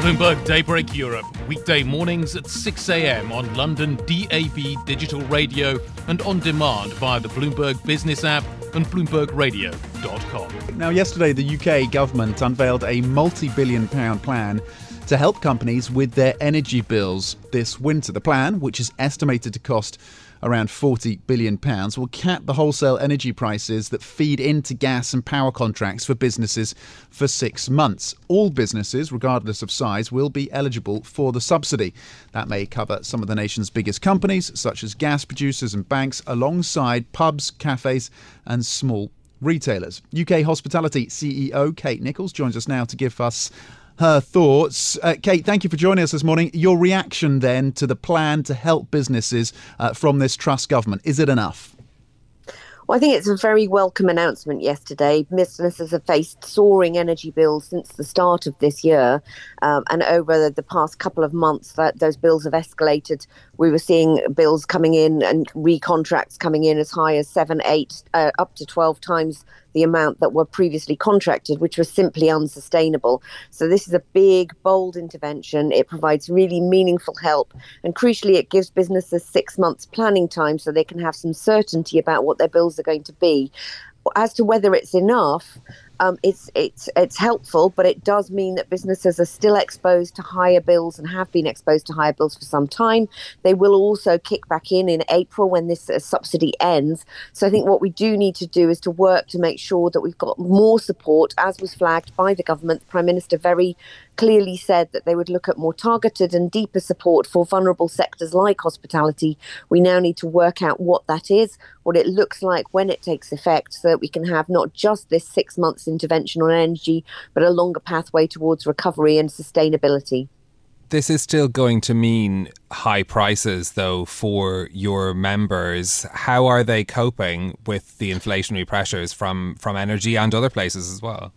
Bloomberg Daybreak Europe, weekday mornings at 6 a.m. on London DAB digital radio and on demand via the Bloomberg Business app and BloombergRadio.com. Now, yesterday, the UK government unveiled a multi billion pound plan to help companies with their energy bills this winter. The plan, which is estimated to cost around 40 billion pounds will cap the wholesale energy prices that feed into gas and power contracts for businesses for 6 months. All businesses regardless of size will be eligible for the subsidy. That may cover some of the nation's biggest companies such as gas producers and banks alongside pubs, cafes and small retailers. UK Hospitality CEO Kate Nicholls joins us now to give us her thoughts. Uh, Kate, thank you for joining us this morning. Your reaction then to the plan to help businesses uh, from this Truss government is it enough? Well, I think it's a very welcome announcement yesterday. Businesses have faced soaring energy bills since the start of this year, um, and over the past couple of months, that those bills have escalated. We were seeing bills coming in and recontracts coming in as high as seven, eight, uh, up to twelve times the amount that were previously contracted, which was simply unsustainable. So, this is a big, bold intervention. It provides really meaningful help. And crucially, it gives businesses six months planning time so they can have some certainty about what their bills are going to be. As to whether it's enough, um, it's it's it's helpful, but it does mean that businesses are still exposed to higher bills and have been exposed to higher bills for some time. They will also kick back in in April when this uh, subsidy ends. So I think what we do need to do is to work to make sure that we've got more support, as was flagged by the government. The Prime Minister very clearly said that they would look at more targeted and deeper support for vulnerable sectors like hospitality. We now need to work out what that is, what it looks like when it takes effect, so that we can have not just this six months intervention on energy, but a longer pathway towards recovery and sustainability. This is still going to mean high prices, though, for your members. How are they coping with the inflationary pressures from, from energy and other places as well?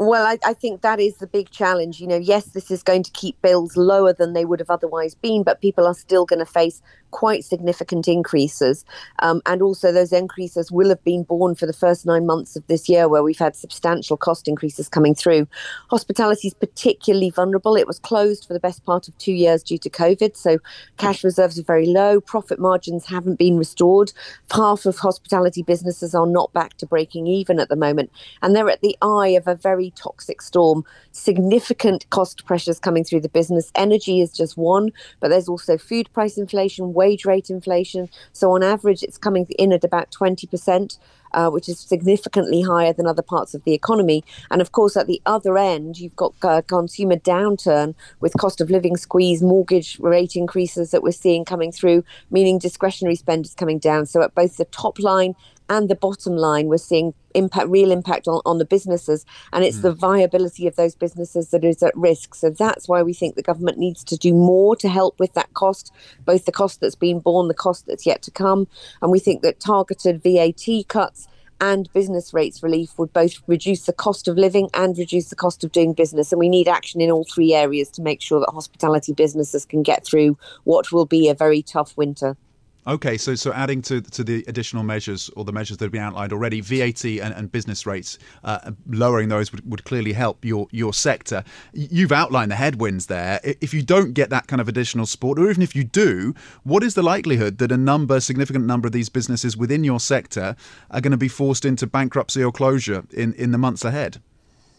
Well, I, I, think that is the big challenge. You know, yes, this is going to keep bills lower than they would have otherwise been, but people are still going to face quite significant increases. Um, and also, those increases will have been borne for the first nine months of this year, where we've had substantial cost increases coming through. Hospitality is particularly vulnerable. It was closed for the best part of two years due to COVID, so cash reserves are very low. Profit margins haven't been restored. Half of hospitality businesses are not back to breaking even at the moment, and they're at the eye of a very toxic storm. Significant cost pressures coming through the business. Energy is just one, but there's also food price inflation, wage rate inflation. So on average, it's coming in at about 20%. Uh, which is significantly higher than other parts of the economy. And of course, at the other end, you've got uh, consumer downturn with cost of living squeeze, mortgage rate increases that we're seeing coming through, meaning discretionary spend is coming down. So at both the top line and the bottom line, we're seeing impact, real impact on, on the businesses, and it's mm. the viability of those businesses that is at risk. So that's why we think the government needs to do more to help with that cost, both the cost that's been borne, the cost that's yet to come, and we think that targeted VAT cuts and business rates relief would both reduce the cost of living and reduce the cost of doing business. And we need action in all three areas to make sure that hospitality businesses can get through what will be a very tough winter. Okay, so so adding to to the additional measures or the measures that have been outlined already, VAT and, and business rates, uh, lowering those would, would clearly help your your sector. You've outlined the headwinds there. If you don't get that kind of additional support, or even if you do, what is the likelihood that a number, significant number of these businesses within your sector are going to be forced into bankruptcy or closure in in the months ahead?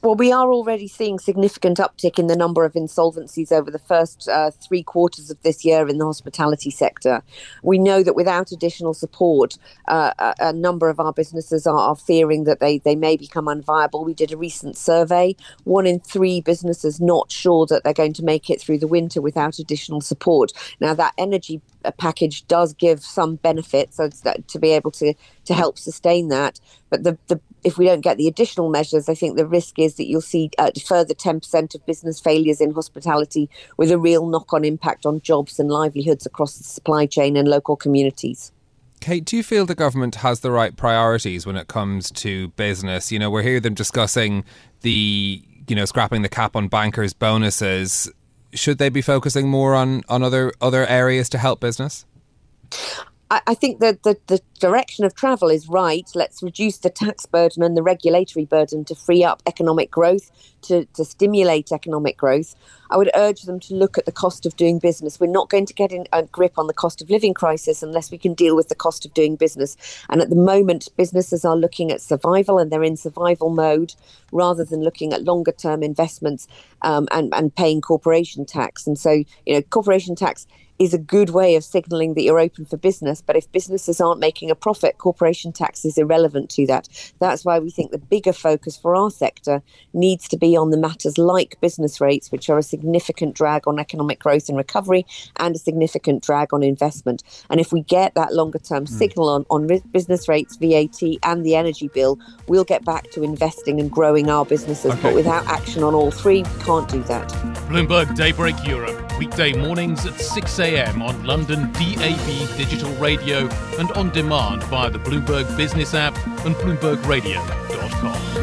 Well, we are already seeing significant uptick in the number of insolvencies over the first uh, three quarters of this year in the hospitality sector. We know that without additional support, uh, a, a, number of our businesses are, are, fearing that they, they may become unviable. We did a recent survey. One in three businesses not sure that they're going to make it through the winter without additional support. Now, that energy uh, package does give some benefits so to be able to, to help sustain that. But the, the if we don't get the additional measures, I think the risk is that you'll see a uh, further 10% of business failures in hospitality with a real knock on impact on jobs and livelihoods across the supply chain and local communities. Kate, do you feel the government has the right priorities when it comes to business? You know, we're hearing them discussing the, you know, scrapping the cap on bankers' bonuses. Should they be focusing more on, on other other areas to help business? I, I think that the, the direction of travel is right. Let's reduce the tax burden and the regulatory burden to free up economic growth, to, to stimulate economic growth. I would urge them to look at the cost of doing business. We're not going to get a grip on the cost of living crisis unless we can deal with the cost of doing business. And at the moment, businesses are looking at survival and they're in survival mode rather than looking at longer term investments um, and, and paying corporation tax. And so, you know, corporation tax is a good way of signaling that you're open for business. But if businesses aren't making a profit, corporation tax is irrelevant to that. That's why we think the bigger focus for our sector needs to be on the matters like business rates, which are a significant drag on economic growth and recovery and a significant drag on investment. And if we get that longer term mm. signal on, on business rates, VAT, and the energy bill, we'll get back to investing and growing our businesses. Okay. But without action on all three, we can't do that. Bloomberg Daybreak Europe weekday mornings at 6 a.m. on London DAB digital radio and on demand via the Bloomberg Business app and BloombergRadio.com.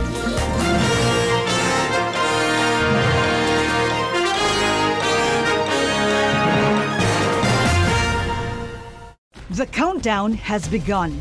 The countdown has begun.